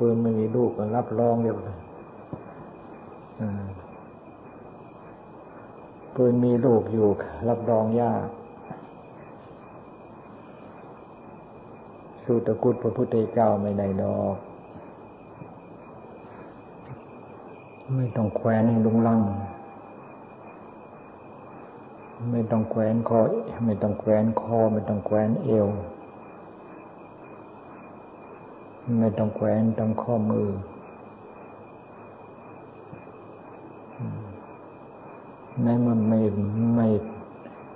ปืนไม่มีลูกก็รับรองเดียวเลยปืนมีลูกอยู่ รับรองยากสู้ตะกุดพระพุทธเจ้าไม่ได้ดอก ไม่ต้องแขวนให้ลุงลัง ไม่ต้องแขวนคอ ไม่ต้องแขวนคอ ไม่ต้องแขวนเอว ไม่ต้องแขวนตรงข้อมือ ในมันไม่ไม่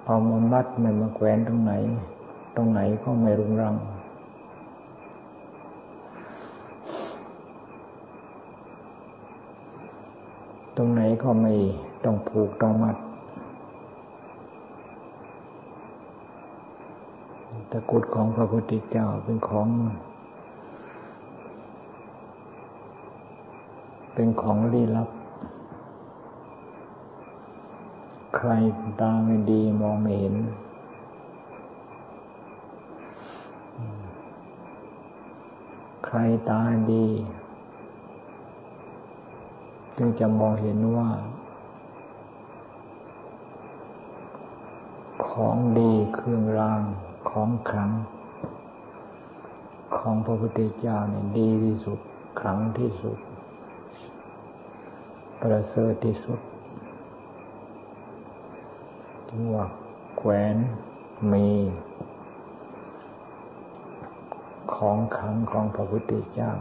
เอามามัดไม่มาแขวนตรงไหน ตรงไหนก็ไม่รุงรังตรงไหนก็ไม่ต้องผูกต้องมัดตะกุดของพระพุทธเจ้าเป็นของ เป็นของลี้ลับ ใครตาไม่ดีมองไม่เห็น ใครตาดี จึงจะมองเห็นว่า ของดีเครื่องรางของขลัง ของพระพุทธเจ้าเนี่ยดีที่สุดขลังที่สุด ประเสริฐที่สุดถึงว่าแขวนมีของขังของพระพุทธเจ้า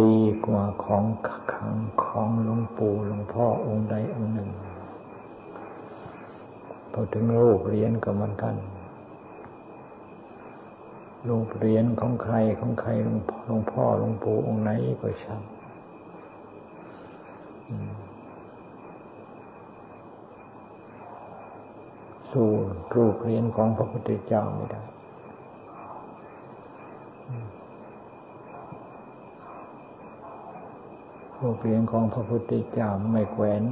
ดีกว่าของขังของหลวงปู่หลวงพ่อองค์ใดองค์หนึ่งพอถึงรูปเรียญก็เหมือนกัน รูปเรียญของใครของใครหลวงพ่อหลวงปู่องค์ไหนก็ช่าง สู้รูปเรียนของพระพุทธเจ้าไม่ได้รูปเรียนของพระพุทธเจ้าไม่แขวน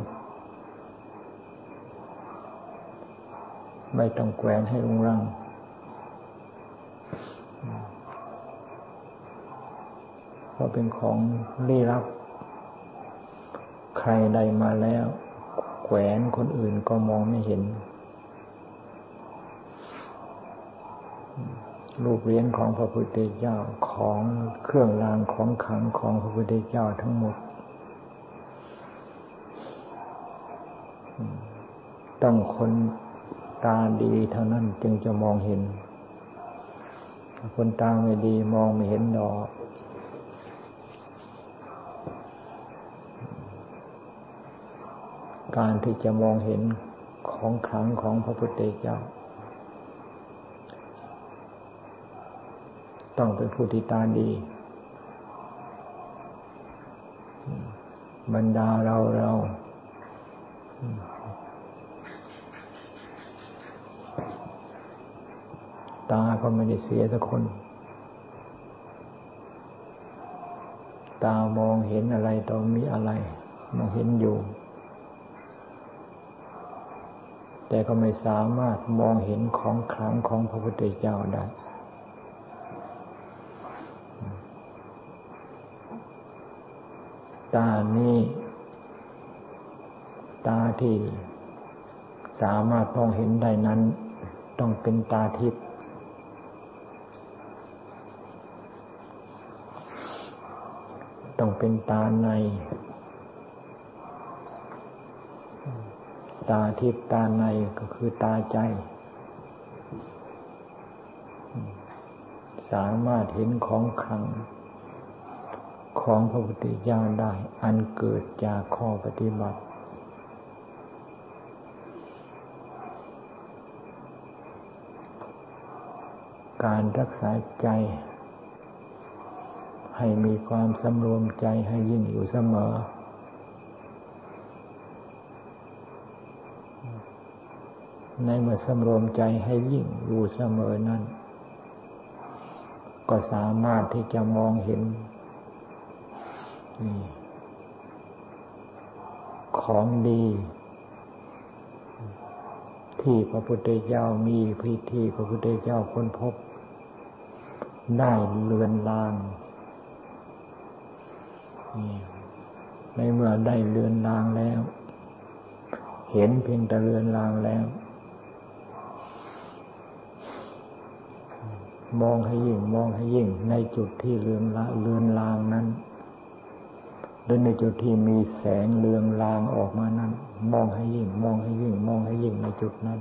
ไม่ต้องแขวนให้รุงรังเพราะเป็นของลี้ลับ ใครใดมาแล้ว แขวนคนอื่นก็มองไม่เห็น รูปเรียนของพระพุทธเจ้าของเครื่องรางของขังของพระพุทธเจ้าทั้งหมด ต้องคนตาดีเท่านั้นจึงจะมองเห็น คนตาไม่ดีมองไม่เห็นดอก การที่จะมองเห็นของขลังของพระพุทธเจ้า ต้องเป็นผู้ที่ตาดี บรรดาเราเราตาก็ไม่ได้เสียสักคน ตามองเห็นอะไรตอนมีอะไร มองเห็นอยู่ แต่ก็ไม่สามารถมองเห็นของครั้งของพระพุทธเจ้าได้ตานี้ ตาที่สามารถมองเห็นได้นั้น ต้องเป็นตาทิพย์ต้องเป็นตาใน ตาทิพตาในก็คือตาใจ สามารถเห็นของขัง ของพระพุทธเจ้าได้ อันเกิดจากข้อปฏิบัติ การรักษาใจ ให้มีความสำรวมใจให้ยิ่งอยู่เสมอ ในเมื่อสำรวมใจให้ยิ่งอยู่เสมอนั้น ก็สามารถที่จะมองเห็น ของดี ที่พระพุทธเจ้ามีพิธีพระพุทธเจ้าค้นพบ ได้เลือนลางในเมื่อได้เลือนลางแล้ว เห็นเพียงแต่เลือนลางแล้ว มองให้ยิ่งมองให้ยิ่ง ในจุดที่เลือนละเลือนลางนั้นหรือในจุดที่มีแสงเลืองลางออกมานั้น มองให้ยิ่ง มองให้ยิ่ง มองให้ยิ่งในจุดนั้น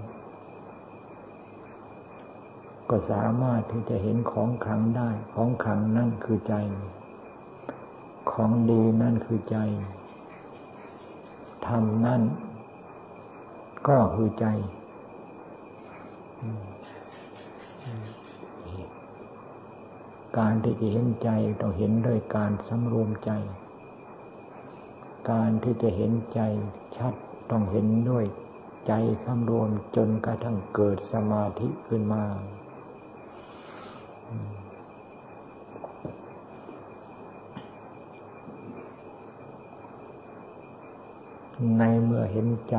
ก็สามารถที่จะเห็นของขังได้ ของขังนั่นคือใจ ของดีนั่นคือใจธรรมนั่นก็คือใจ การที่จะเห็นใจต้องเห็นด้วยการสำรวมใจ การที่จะเห็นใจชัดต้องเห็นด้วยใจสำรวมจนกระทั่งเกิดสมาธิขึ้นมา ในเมื่อเห็นใจ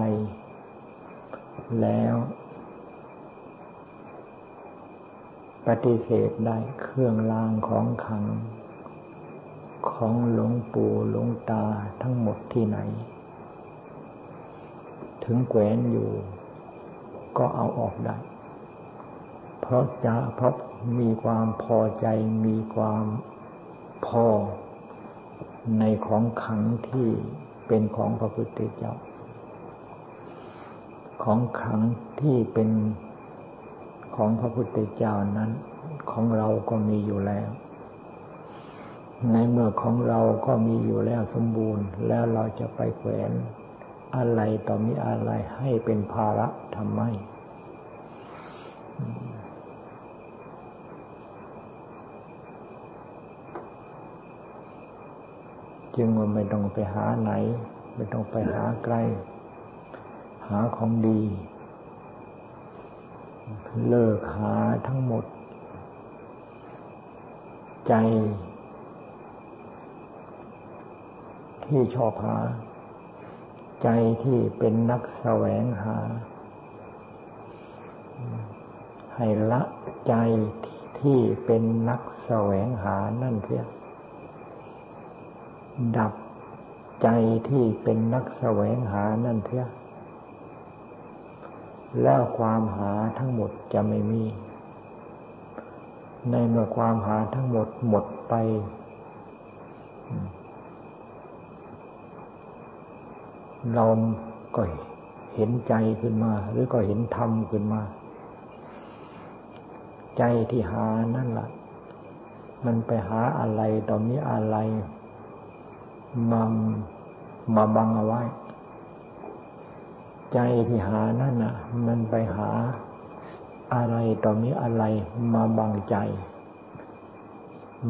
แล้ว ปฏิเสธได้เครื่องรางของขัง ของหลวงปู่หลวงตาทั้งหมดที่ไหน ถึงแขวนอยู่ ก็เอาออกได้ เพราะจะเพราะมีความพอใจมีความพอในของขังที่เป็นของพระพุทธเจ้า ของขังที่เป็น ของพระพุทธเจ้านั้น ของเราก็มีอยู่แล้ว ในเมื่อของเราก็มีอยู่แล้วสมบูรณ์ แล้วเราจะไปแขวนอะไรต่อมีอะไรให้เป็นภาระทำไมจึงว่าไม่ต้องไปหาไหน ไม่ต้องไปหาไกล หาของดี เลิกหาทั้งหมด ใจ ที่ชอบหา ใจที่เป็นนักแสวงหา ให้ละใจที่เป็นนักแสวงหานั่นเสียดับใจที่เป็นนักแสวงหานั่นเสีย แล้วความหาทั้งหมดจะไม่มี ในเมื่อความหาทั้งหมดหมดไป เราก็เห็นใจขึ้นมา หรือก็เห็นธรรมขึ้นมา ใจที่หานั่นแหละมันไปหาอะไรตอนนี้อะไรมามาบังเอาไว้ ใจที่หานั่นน่ะ มันไปหาอะไรตอนนี้อะไรมาบังใจ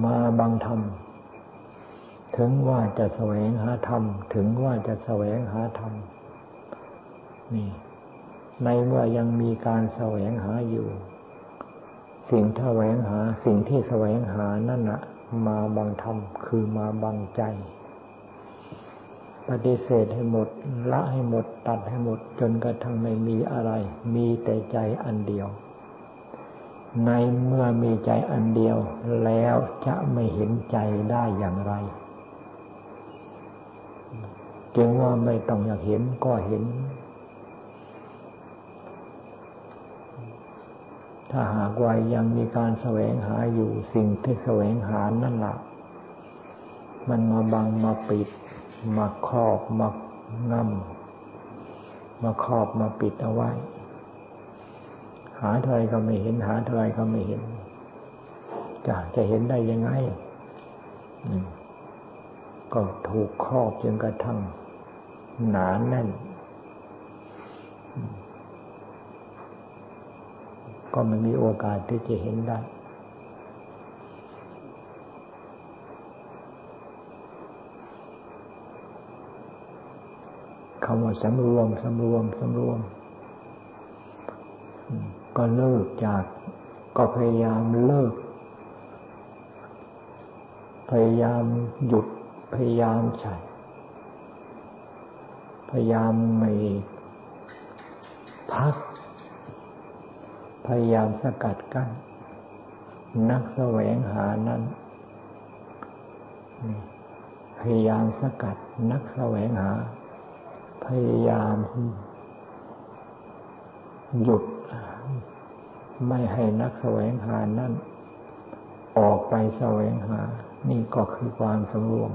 มาบังธรรม ถึงว่าจะแสวงหาธรรม ถึงว่าจะแสวงหาธรรม นี่ ในเมื่อยังมีการแสวงหาอยู่ สิ่งที่แสวงหา สิ่งที่แสวงหานั่นน่ะ มาบังธรรม คือมาบังใจ ฏิเสธให้หมด ละให้หมด ตัดให้หมด จนกระทั่งไม่มีอะไร มีแต่ใจอันเดียว ในเมื่อมีใจอันเดียว แล้วจะไม่เห็นใจได้อย่างไร จึงว่าไม่ต้องอยากเห็นก็เห็น ถ้าหากว่ายังมีการแสวงหาอยู่สิ่งที่แสวงหานั่นแหละมันมาบังมาปิด มาครอบมางำมาครอบมาปิดเอาไว้ หาเท่าไรก็ไม่เห็น หาเท่าไรก็ไม่เห็นจะจะเห็นได้ยังไงก็ถูกครอบจนกระทั่งหนาแน่น ก็ไม่มีโอกาสที่จะเห็นได้ คำว่าสำรวมสำรวมสำรวม ก็เลิกจาก ก็พยายามเลิก พยายามหยุด พยายามใช้พยายามไม่พัก พยายามสกัดกั้น นักแสวงหานั้นพยายามสกัดนักแสวงหา พยายาม หยุด ไม่ให้นักแสวงหานั้นออกไปแสวงหา นี่ก็คือความสำรวม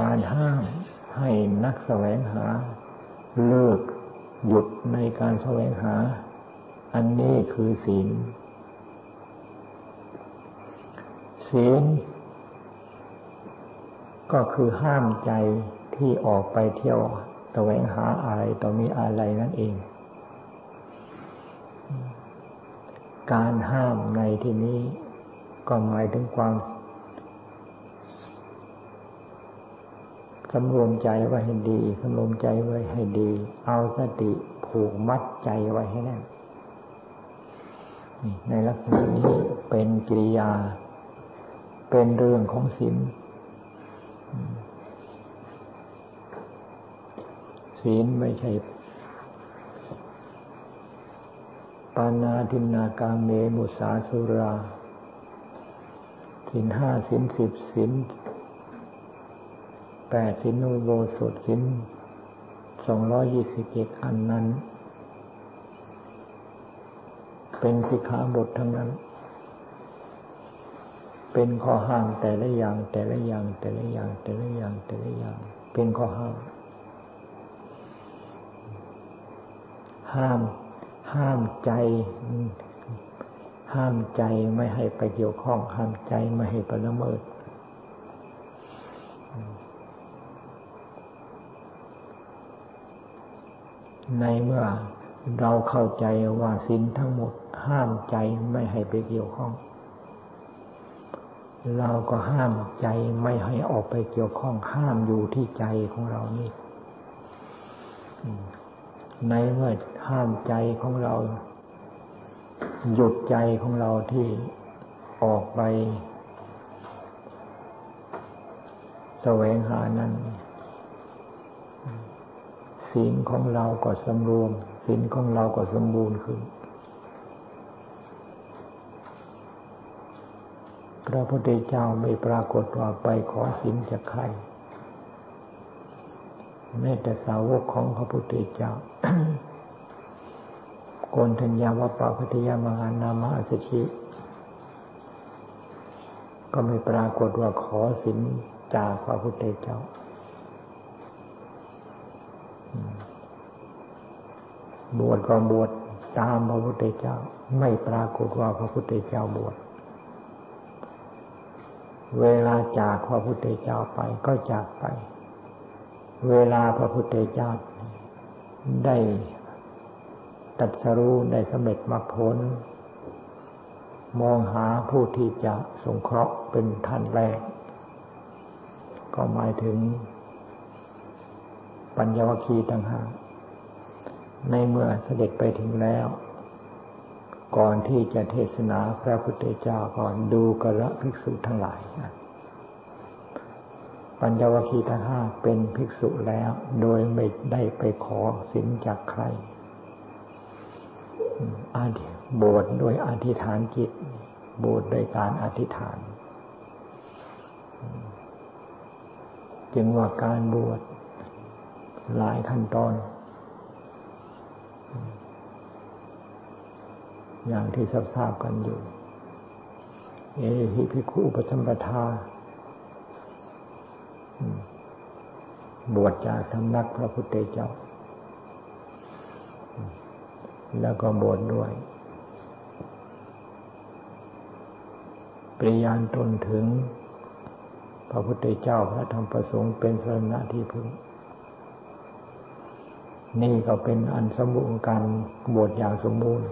การห้ามให้นักแสวงหา เลิกหยุดในการแสวงหา อันนี้คือศีลศีล ก็คือห้ามใจที่ออกไปเที่ยวแสวงหาอะไรต่อมีอะไรนั่นเอง การห้ามในที่นี้ก็หมายถึงความสำรวมใจไว้ให้ดีสำรวมใจไว้ให้ดี เอาสติผูกมัดใจไว้ให้แน่นในลักษณะนี้เป็นกิริยา เป็นเรื่องของศีล ศีลไม่ใช่ปานาทินากาเมมุสาสุราสินห้าสินสิบสินแปดสินอุโบสถสินสองร้อยยี่สิบเอ็ดอันนั้น เป็นสิกขาบททั้งนั้น เป็นข้อห้ามแต่ละอย่าง แต่ละอย่าง แต่ละอย่าง แต่ละอย่าง แต่ละอย่าง เป็นข้อห้าม ห้าม ห้ามใจ ห้ามใจไม่ให้ไปเกี่ยวข้อง ห้ามใจไม่ให้ไปละเมิดในเมื่อเราเข้าใจว่าสินทั้งหมดห้ามใจไม่ให้ไปเกี่ยวข้อง เราก็ห้ามใจไม่ให้ออกไปเกี่ยวข้องห้ามอยู่ที่ใจของเรานี่ในเมื่อห้ามใจของเรา หยุดใจของเราที่ออกไปแสวงหานั้นศีลของเราก็สำรวมศีลของเราก็สมบูรณ์ขึ้น ระพุทธเจ้าไม่ปรากฏว่าไปขอศีลจากใครแม้แต่สาวกของพระพุทธเจ้าโกนธัญญาวปาพัทยามหานามาสชิ ก็ไม่ปรากฏว่าขอสินจากพระพุทธเจ้า บวชก็บวชตามพระพุทธเจ้า ไม่ปรากฏว่าพระพุทธเจ้าบวช เวลาจากพระพุทธเจ้าไปก็จากไป เวลาพระพุทธเจ้าได้ตัดสรู้ได้สำเร็จมรรคผล มองหาผู้ที่จะสงเคราะห์เป็นท่านแรก ก็หมายถึง ปัญญวคีต่างหากในเมื่อเสด็จไปถึงแล้ว ก่อนที่จะเทศนาพระพุทธเจ้าก่อนดูกระภิกษุทั้งหลายปัญญวคีทั้งห้าเป็นภิกษุแล้ว โดยไม่ได้ไปขอสินจากใครอาบวชโดยอธิษฐานจิตบวชโดยการอธิษฐาน จึงว่าการบวชหลายขั้นตอน อย่างที่ทราบกันอยู่เอหิภิกขุปสัมปทา บวชจากธรรมนักพระพุทธเจ้า แล้วก็บวชดด้วย ปริยานตนถึง พระพุทธเจ้าพระธรรมประสงค์เป็นสรณะที่พึง นี่ก็เป็นอันสมบูรณ์การบวชอย่างสมบูรณ์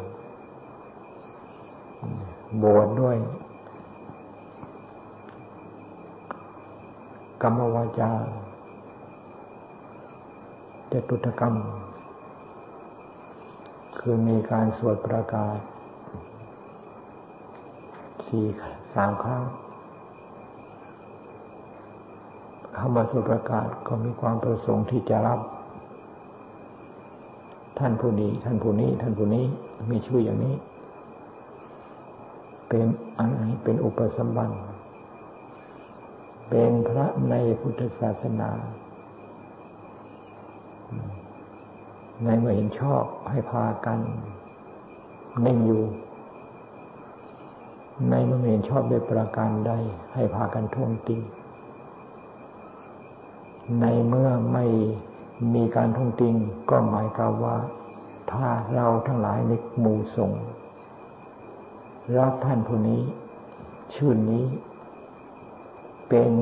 บวชดด้วย กรรมวาจาจตุตกรรม คือมีการสวดประกาศสี่สามครั้งคำว่าสวดประกาศก็มีความประสงค์ที่จะรับ ท่านผู้นี้ ท่านผู้นี้ ท่านผู้นี้มีชื่ออย่างนี้ เป็นอะไรเป็นอุปสมบัติเป็นพระในพุทธศาสนา ในเมื่อเห็นชอบให้พากันเน่งอยู่ ในเมื่อเห็นชอบด้วยประการใดให้พากันท่วงตีในเมื่อไม่มีการท่วงติงก็หมายความว่า ถ้าเราทั้งหลายในหมู่สงฆ์ รับท่านผู้นี้ ชื่อนี้ เป็น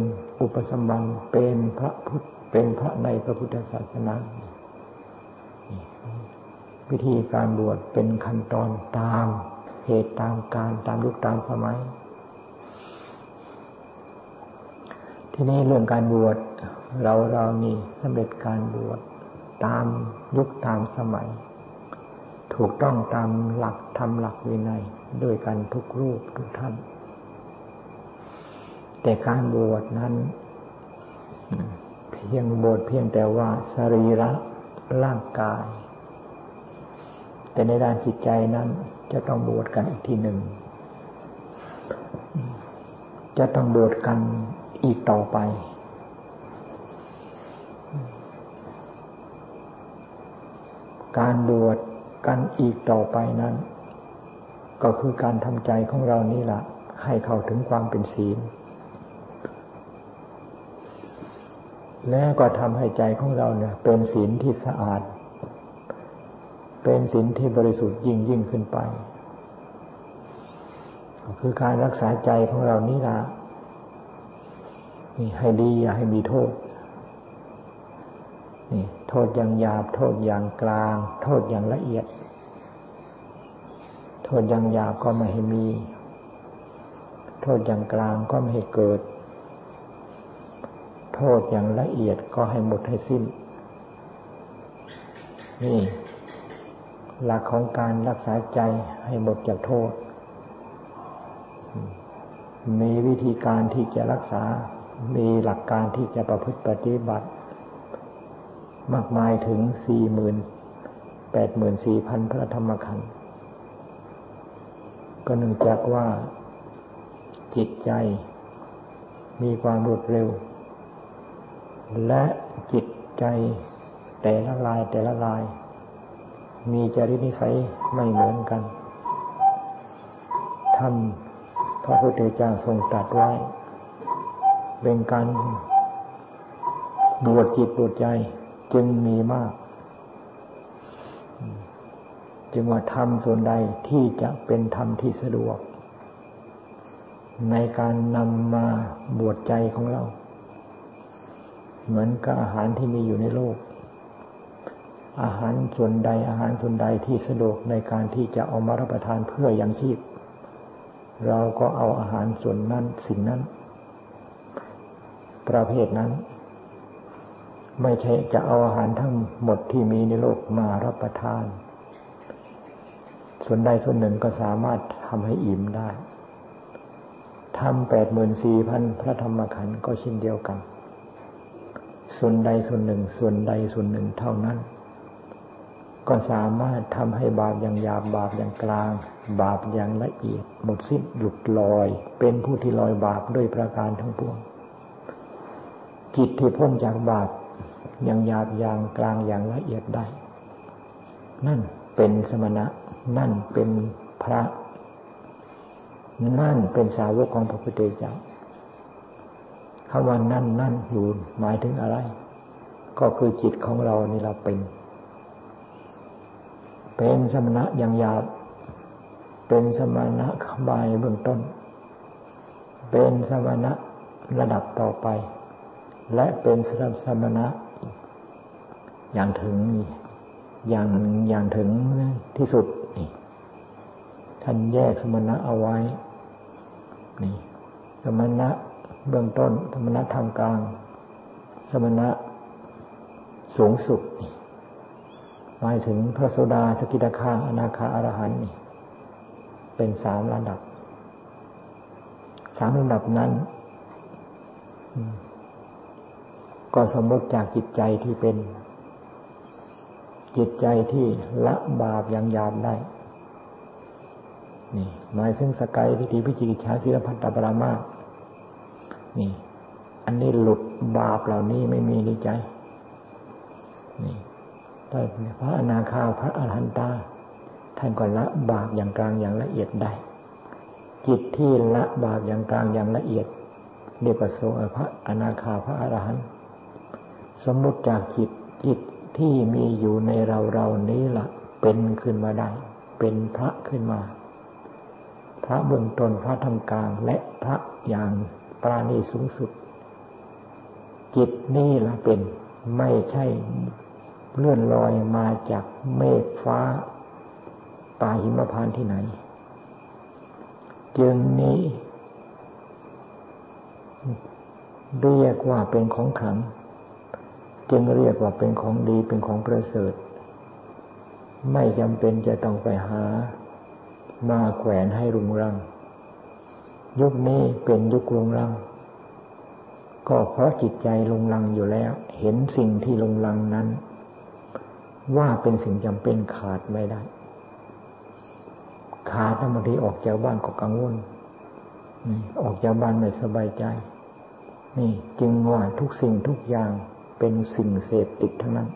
อุปสมบันเป็นพระพุทธเป็นพระในพระพุทธศาสนาวิธีการบวชเป็นขั้นตอนตามเหตุตามการตามยุคตามสมัย ทีนี้เรื่องการบวชเราเรานี่สำเร็จการบวชตามยุคตามสมัย ถูกต้องตามหลักทำหลักวินัยด้วยกันทุกรูปทุกท่าน แต่การบวชนั้น เพียงบวชเพียงแต่ว่าสรีระร่างกาย แต่ในด้านจิตใจนั้น จะต้องบวชกันอีกทีหนึ่ง จะต้องบวชกันอีกต่อไปการบวช กันอีกต่อไปนั้น ก็คือการทำใจของเรานี่แหละให้เข้าถึงความเป็นศีล แล้วก็ทำให้ใจของเราเนี่ย เป็นศีลที่สะอาด เป็นศีลที่บริสุทธิ์ยิ่งยิ่งขึ้นไป ก็คือการรักษาใจของเรานี่ละนี่ให้ดีอย่าให้มีโทษ โทษอย่างหยาบ โทษอย่างกลาง โทษอย่างละเอียด โทษอย่างหยาบก็ไม่ให้มี โทษอย่างกลางก็ไม่ให้เกิด โทษอย่างละเอียดก็ให้หมดให้สิ้น นี่ หลักของการรักษาใจให้หมดจากโทษ มีวิธีการที่จะรักษา มีหลักการที่จะประพฤติปฏิบัติ มากมายถึงสี่หมื่นแปดหมื่นสี่พันพระธรรมขันธ์ก็เนื่องจากว่าจิตใจมีความรวดเร็ว และจิตใจแต่ละลายแต่ละลาย มีจริตนิสัยไม่เหมือนกันท่านพระพุทธเจ้าทรงตรัสไว้ เป็นการบวชจิตบวชใจ จึงมีมาก จึงว่าทำส่วนใดที่จะเป็นธรรมที่สะดวก ในการนำมาบวชใจของเรา เหมือนกับอาหารที่มีอยู่ในโลก อาหารส่วนใดอาหารส่วนใดที่สะดวกในการที่จะเอามารับประทานเพื่อยังชีพ เราก็เอาอาหารส่วนนั้นสิ่งนั้น ประเภทนั้น ไม่ใช่จะเอาอาหารทั้งหมดที่มีในโลกมารับประทาน ส่วนใดส่วนหนึ่งก็สามารถทำให้อิ่มได้ทำแปดหมื่นสี่พันพระธรรมขันธ์ก็เช่นเดียวกัน ส่วนใดส่วนหนึ่ง ส่วนใดส่วนหนึ่งเท่านั้น ก็สามารถทำให้บาปอย่างหยาบบาปอย่างกลาง บาปอย่างละเอียด หมดสิ้นหลุดลอย เป็นผู้ที่ลอยบาปด้วยประการทั้งปวงจิตที่พ้นจากบาป อย่างหยาบอย่างกลางอย่างละเอียดได้ นั่นเป็นสมณะ นั่นเป็นพระ นั่นเป็นสาวกของพระพุทธเจ้าคำว่านั่นนั่นอยู่หมายถึงอะไร ก็คือจิตของเรานี่เราเป็น เป็นสมณะอย่างหยาบ เป็นสมณะขบายเบื้องต้น เป็นสมณะระดับต่อไป และเป็นสมณะ อย่างถึงอย่างอย่างถึงที่สุดนี่ท่านแยกสมณะเอาไว้ นี่ สมณะเบื้องต้น สมณะทางกลาง สมณะสูงสุดนี่หมายถึงพระโสดาสกิทาคาอนาคาอรหันนี่ เป็นสามระดับ สามระดับนั้น ก็สมมติจากจิตใจที่เป็น จิตใจที่ละบาปอย่างยาบได้นี่หมายถึงสกายทิฏฐิพิจิกิจฉาศิลพัตตปรามานี่ อันนี้หลุดบาปเหล่านี้ไม่มีในใจ นี่พระอนาคาพระอรหันตาท่านก็ละบาปอย่างกลางอย่างละเอียดได้ จิตที่ละบาปอย่างกลางอย่างละเอียดเรียกว่าโสพระอนาคาพระอรหันต์สมมติจากจิตจิต ที่มีอยู่ในเราเรานี้ละเป็นขึ้นมาได้ เป็นพระขึ้นมา พระเบื้องต้นพระทำกลางและพระอย่างปราณีสูงสุด จิตนี่ละเป็นไม่ใช่เลื่อนลอยมาจากเมฆฟ้าป่าหิมพานที่ไหน จึงนี้เรียกว่าเป็นของขัง จึงเรียกว่าเป็นของดีเป็นของประเสริฐ ไม่จำเป็นจะต้องไปหา มาแขวนให้รุงรัง ยุคนี้เป็นยุครุงรัง ก็เพราะจิตใจลงลังอยู่แล้ว เห็นสิ่งที่ลงลังนั้น ว่าเป็นสิ่งจำเป็นขาดไม่ได้ ขาดบางทีออกจากบ้านก็กังวลออกจากบ้านไม่สบายใจ นี่จึงว่าทุกสิ่งทุกอย่าง เป็นสิ่งเสพติดทั้งนั้น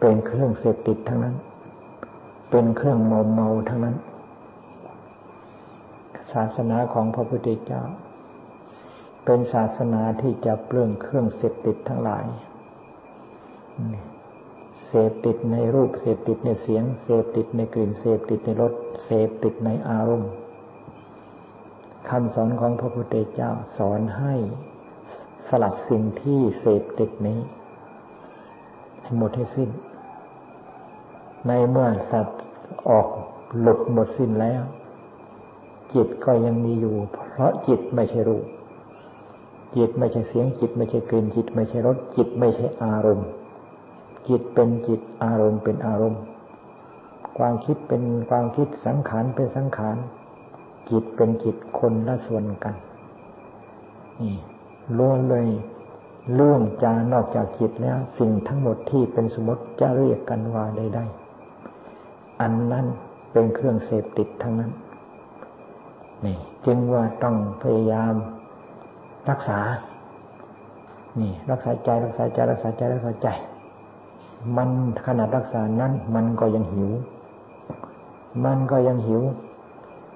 เป็นเครื่องเสพติดทั้งนั้น เป็นเครื่องเมาเมาทั้งนั้น ศาสนาของพระพุทธเจ้า เป็นศาสนาที่จะเปลื้องเครื่องเสพติดทั้งหลาย เสพติดในรูป เสพติดในเสียง เสพติดในกลิ่น เสพติดในรส เสพติดในอารมณ์คำสอนของพระพุทธเจ้าสอนให้ สลัดสิ่งที่เสพติดนี้ ให้หมดให้สิ้น ในเมื่อสัตว์ออกหลุดหมดสิ้นแล้ว จิตก็ยังมีอยู่ เพราะจิตไม่ใช่รูปจิตไม่ใช่เสียงจิตไม่ใช่กลิ่นจิตไม่ใช่รสจิตไม่ใช่อารมณ์ จิตเป็นจิตอารมณ์เป็นอารมณ์ ความคิดเป็นความคิดสังขารเป็นสังขารจิตเป็นจิตคนละส่วนกันนี่ ล้วนเลยเรื่องจานอกจากจิตแล้ว สิ่งทั้งหมดที่เป็นสมมติจะเรียกกันว่าใดๆอันนั้นเป็นเครื่องเสพติดทั้งนั้น นี่จึงว่าต้องพยายามรักษา นี่ รักษาใจรักษาใจรักษาใจรักษาใจ มันขนาดรักษานั้น มันก็ยังหิว มันก็ยังหิว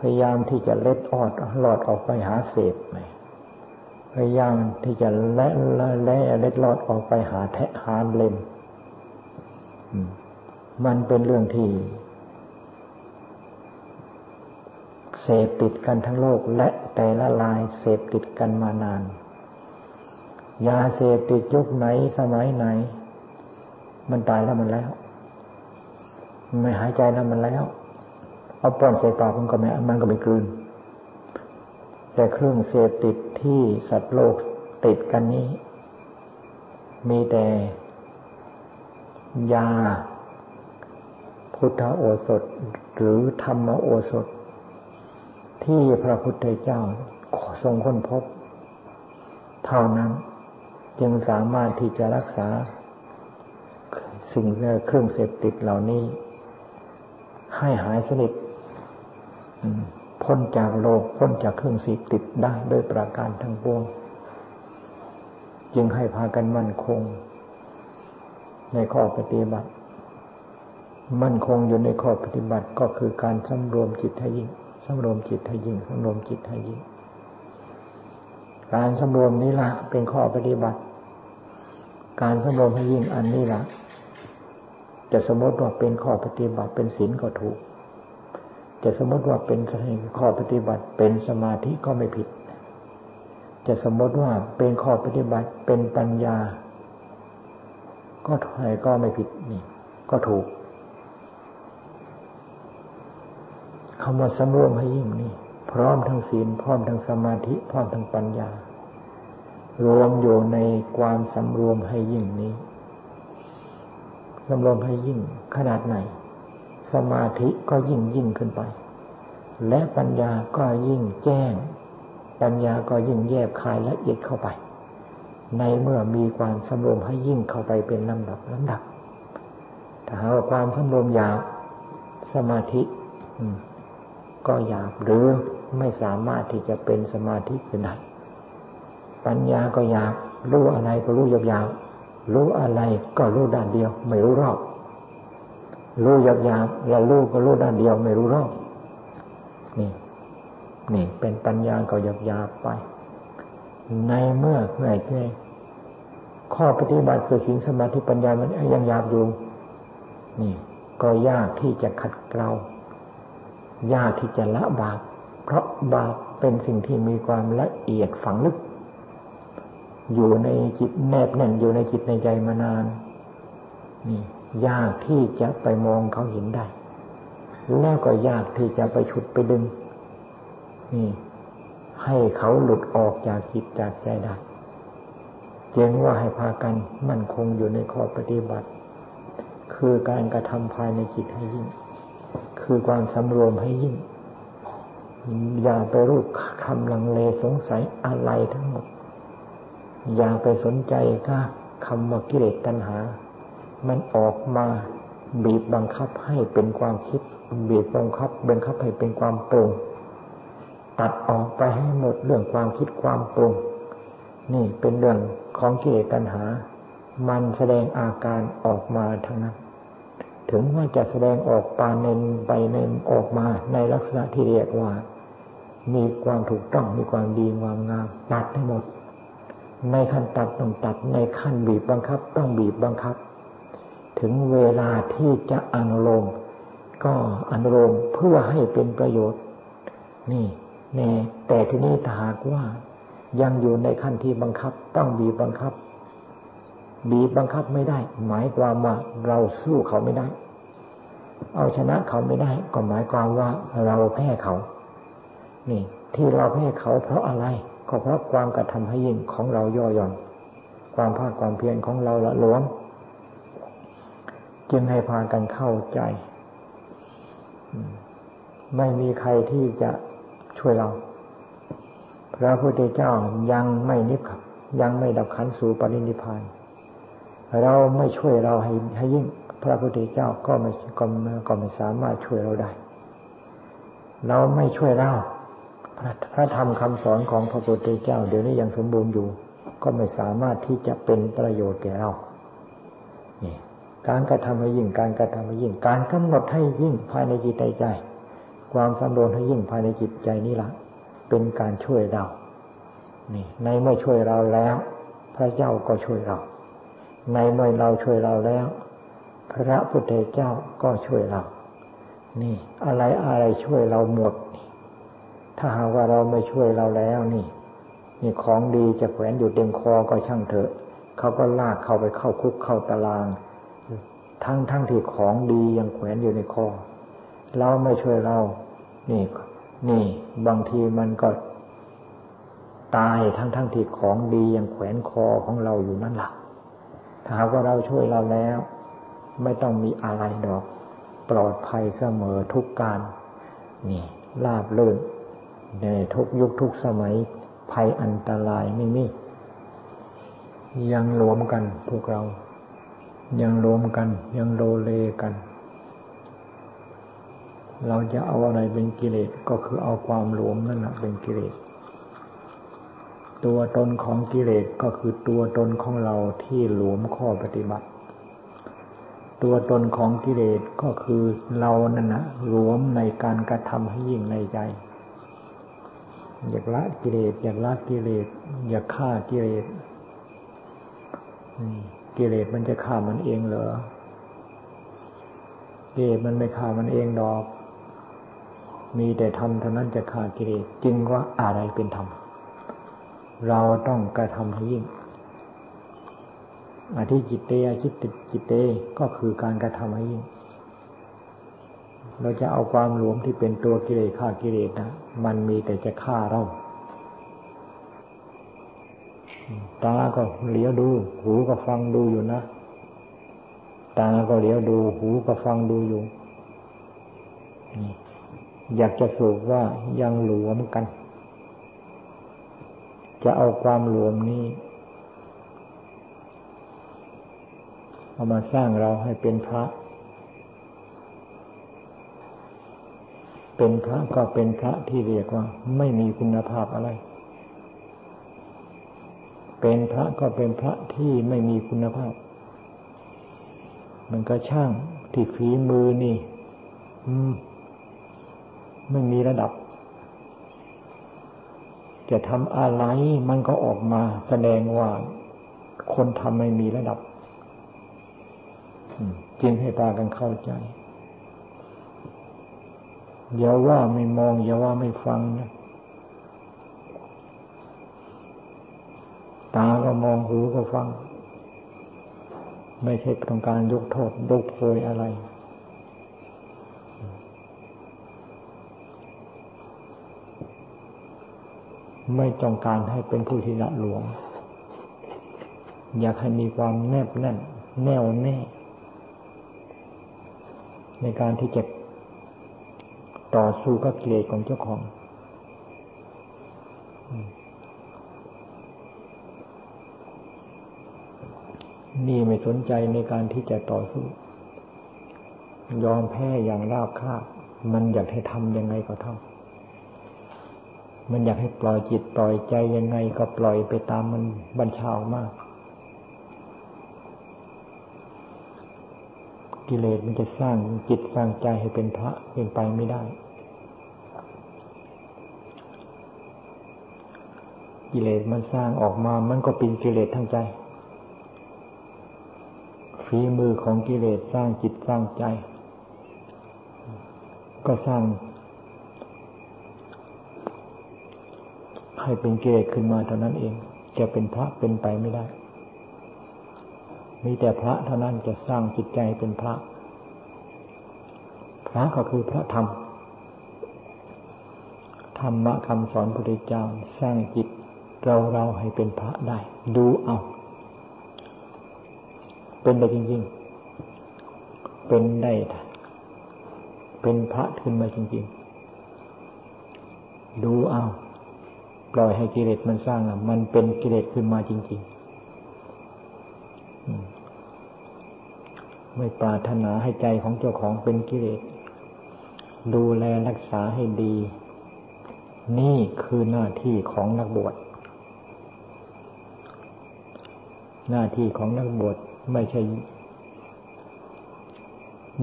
พยายามที่จะเล็ดออดหลอดออกไปหาเศษไป พยายามที่จะและและเล็ดลอดออกไปหาแทะหาเล่มมันเป็นเรื่องที่เสพติดกันทั้งโลกและแต่ละลายเสพติดกันมานาน ยาเสพติดยุคไหนสมัยไหน มันตายแล้วมันแล้ว ไม่หายใจแล้วมันแล้ว เอาป้อนใส่ปากมันก็ไม่มันก็ไม่กลืน แต่เครื่องเสพติดที่สัตว์โลกติดกันนี้ มีแต่ ยา พุทธโอสถ หรือธรรมโอสถ ที่พระพุทธเจ้าทรงค้นพบ เท่านั้นจึงสามารถที่จะรักษา สิ่งเครื่องเสพติดเหล่านี้ ให้หายสนิท พ้นจากโลกพ้นจากเครื่องสพติดได้ด้วยประการทั้งปวงจึงให้พากันมั่นคง ในข้อปฏิบัติ มั่นคงอยู่ในข้อปฏิบัติก็คือการสำรวมจิตให้ยิ่งสำรวมจิตให้ยิ่งสำรวมจิตให้ยิ่งการสำรวมนี้ละเป็นข้อปฏิบัติ การสำรวมให้ยิ่งอันนี้ละจะสมมติว่าเป็นข้อปฏิบัติเป็นศีลก็ถูก จะสมมติว่าเป็นข้อปฏิบัติเป็นสมาธิก็ไม่ผิด จะสมมติว่าเป็นข้อปฏิบัติเป็นปัญญา ก็ถอยก็ไม่ผิดนี่ก็ถูกคำว่าสำรวมให้ยิ่งนี่พร้อมทั้งศีลพร้อมทั้งสมาธิ พร้อมทั้งปัญญา รวมอยู่ในความสำรวมให้ยิ่งนี้สำรวมให้ยิ่งขนาดไหน สมาธิก็ยิ่งยิ่งขึ้นไป และปัญญาก็ยิ่งแจ้ง ปัญญาก็ยิ่งแยบคายละเอียดเข้าไป ในเมื่อมีความสำรวมให้ยิ่งเข้าไปเป็นลำดับลำดับถ้าหากความสำรวมหยาบสมาธิก็หยาบหรือไม่สามารถที่จะเป็นสมาธิขึ้นได้ปัญญาก็อยากรู้อะไรก็รู้หยาบหยาบรู้อะไรก็รู้ด้านเดียว ไม่รู้รอบ รู้หยาบหยาบแล้วรู้ก็รู้ด้านเดียวไม่รู้รอบนี่นี่ เป็นปัญญาก็หยาบหยาบไป ในเมื่อเมื่อไงข้อปฏิบัติคือสิ่งสมาธิปัญญามันยังหยาบอยู่นี่ ก็ยากที่จะขัดเกลายากที่จะละบาปเพราะบาปเป็นสิ่งที่มีความละเอียดฝังลึก อยู่ในจิตแนบแน่นอยู่ในจิตในใจมานาน นี่ ยากที่จะไปมองเขาเห็นได้ แล้วก็ยากที่จะไปฉุดไปดึง นี่ ให้เขาหลุดออกจากจิตจากใจได้เจงว่าให้พากันมั่นคงอยู่ในข้อปฏิบัติ คือการกระทำภายในจิตให้ยิ่ง คือความสำรวมให้ยิ่ง อย่าไปรูปคำลังเลสงสัยอะไรทั้งหมด อย่าไปสนใจก็คำว่ากิเลสตัณหา มันออกมาบีบบังคับให้เป็นความคิด บีบบังคับบังคับให้เป็นความปรุงตัดออกไปให้หมดเรื่องความคิดความปรุงนี่เป็นเรื่องของกิเลสตัณหา มันแสดงอาการออกมาทั้งนั้น ถึงว่าจะแสดงออกปานเนนไปเนนออกมาในลักษณะที่เรียกว่า มีความถูกต้องมีความดีความงามตัดให้หมด ในขั้นตัดต้องตัดในขั้นบีบบังคับ ต้องบีบบังคับ ถึงเวลาที่จะอนุโลมก็อนุโลมเพื่อให้เป็นประโยชน์ นี่แน่แต่ที่นี้ถ้าหากว่า ยังอยู่ในขั้นที่บังคับ ต้องบีบบังคับ บีบบังคับไม่ได้ หมายความว่าเราสู้เขาไม่ได้ เอาชนะเขาไม่ได้ ก็หมายความว่าเราแพ้เขา นี่ ที่เราแพ้เขาเพราะอะไรก็เพราะความกระทำให้ยิ่งของเราย่อหย่อน ความภาคความเพียรของเราละล้วน จึงให้พากันเข้าใจ ไม่มีใครที่จะช่วยเรา พระพุทธเจ้ายังไม่นิพพานยังไม่ดับขันสู่ปรินิพานเราไม่ช่วยเราให้ให้ยิ่ง พระพุทธเจ้าก็ไม่ก็ก็ไม่สามารถช่วยเราได้ เราไม่ช่วยเราพระพระธรรมคำสอนของพระพุทธเจ้า เดี๋ยวนี้ยังสมบูรณ์อยู่ ก็ไม่สามารถที่จะเป็นประโยชน์แก่เรานี่ การกระทำให้ยิ่ง การกระทำให้ยิ่ง การกำหนดให้ยิ่งภายในจิตใจ ความสำรวมให้ยิ่งภายในจิตใจนี่ละเป็นการช่วยเรานี่ ในเมื่อช่วยเราแล้ว พระเจ้าก็ช่วยเรา ในเมื่อเราช่วยเราแล้ว พระพุทธเจ้าก็ช่วยเรา นี่ อะไรอะไรช่วยเราหมด ถ้าหากว่าเราไม่ช่วยเราแล้วนี่ นี่ของดีจะแขวนอยู่เต็มคอก็ช่างเถอะ เขาก็ลากเข้าไปเข้าคุกเข้าตาราง ทั้งทั้งที่ของดียังแขวนอยู่ในคอ เราไม่ช่วยเรา นี่ นี่ บางทีมันก็ตายทั้งทั้งที่ของดียังแขวนคอของเราอยู่นั่นแหละถ้าหากว่าเราช่วยเราแล้ว ไม่ต้องมีอะไรดอก ปลอดภัยเสมอทุกการ นี่ลาบเลื่นในทุกยุคทุกสมัยภัยอันตรายไม่มียังรวมกันพวกเรา ยังรวมกัน ยังโลเลกัน เราจะเอาอะไรเป็นกิเลสก็คือเอาความหลวมนั่นแหละเป็นกิเลส ตัวตนของกิเลสก็คือตัวตนของเราที่หลวมข้อปฏิบัติ ตัวตนของกิเลสก็คือเรานั่นนะหลวมในการกระทำให้ยิ่งในใจอยากละกิเลสอยากละกิเลสอยากฆ่ากิเลส กิเลสมันจะฆ่ามันเองเหรอกิเลสมันไม่ฆ่ามันเองดอก มีแต่ธรรมเท่านั้นจะขากิเลสจึงว่าอะไรเป็นธรรม เราต้องกระทำให้ยิ่งอธิจิตเตอจิตติจิตเตก็คือการกระทำให้ยิ่ง เราจะเอาความหลวมที่เป็นตัวกิเลสฆ่ากิเลสนะมันมีแต่จะฆ่าเรา ตาก็เหลียวดู หูก็ฟังดูอยู่นะ ตาก็เหลียวดู หูก็ฟังดูอยู่อยากจะสูกว่ายังหลวมกัน จะเอาความหลวมนี้เอามาสร้างเราให้เป็นพระ เป็นพระก็เป็นพระที่เรียกว่า ไม่มีคุณภาพอะไร เป็นพระก็เป็นพระที่ไม่มีคุณภาพ มันก็ช่างที่ฝีมือนี่ไม่มีระดับ จะทำอะไรมันก็ออกมาแสดงว่าคนทำไม่มีระดับจึงให้ตากันเข้าใจอย่าว่าไม่มองอย่าว่าไม่ฟังนะ ตาก็มองหูก็ฟัง ไม่ใช่ต้องการยกโทษยกโพยอะไร ไม่ต้องการให้เป็นผู้ที่ละหลวงอยากให้มีความแนบแน่น แน่วแน่ ในการที่จะต่อสู้กับกิเลสของเจ้าของ นี่ไม่ สนใจในการที่จะต่อสู้ ยอมแพ้อย่างราบคาบมันอยากให้ทำยังไงก็ทำมันอยากให้ปล่อยจิตปล่อยใจยังไงก็ปล่อยไปตามมันบัญชามาก กิเลสมันจะสร้างจิตสร้างใจให้เป็นพระเป็นไปไม่ได้กิเลสมันสร้างออกมา มันก็เป็นกิเลสทั้งใจ ฝีมือของกิเลสสร้างจิตสร้างใจ ก็สร้าง ให้เป็นกิเลสขึ้นมาเท่านั้นเอง จะเป็นพระเป็นไปไม่ได้ มีแต่พระเท่านั้นจะสร้างจิตใจเป็นพระ พระก็คือพระธรรมธรรมะคำสอนพระพุทธเจ้าสร้างจิตเราเราให้เป็นพระได้ ดูเอา เป็นได้จริงๆ เป็นได้เป็นพระขึ้นมาจริงๆ ดูเอาปล่อยให้กิเลสมันสร้างอะ มันเป็นกิเลสขึ้นมาจริงๆ ไม่ปรารถนาให้ใจของเจ้าของเป็นกิเลส ดูแลรักษาให้ดี นี่คือหน้าที่ของนักบวชหน้าที่ของนักบวช ไม่ใช่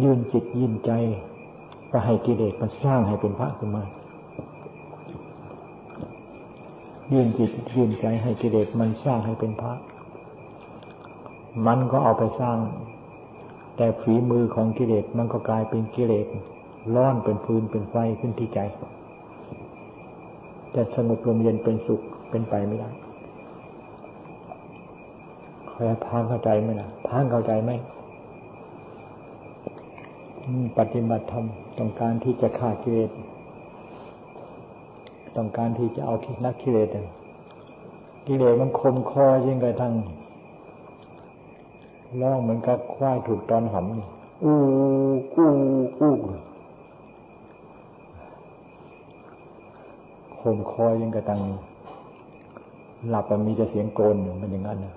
ยืนจิตยืนใจก็ให้กิเลสมันสร้างให้เป็นพระขึ้นมา ยืนจิตยืนใจให้กิเลสมันสร้างให้เป็นพระ มันก็เอาไปสร้าง แต่ฝีมือของกิเลสมันก็กลายเป็นกิเลสร้อนเป็นฟืนเป็นไฟขึ้นที่ใจ จะสงบลมเย็นเป็นสุขเป็นไปไม่ได้ พยพานเข้าใจไหมล่ะพานเข้าใจไหมปฏิบัติธรรมต้องการที่จะฆ่ากิเลสต้องการที่จะเอาคิดนักกิเลสกิเลสมันคมคอยิ่งกระทั่งร้องเหมือนกับควายถูกตอนหำอู้กู้กู้คมคอยิ่งกระทั่งหลับมันมีแต่เสียงโกนมันอย่างนั้นนะ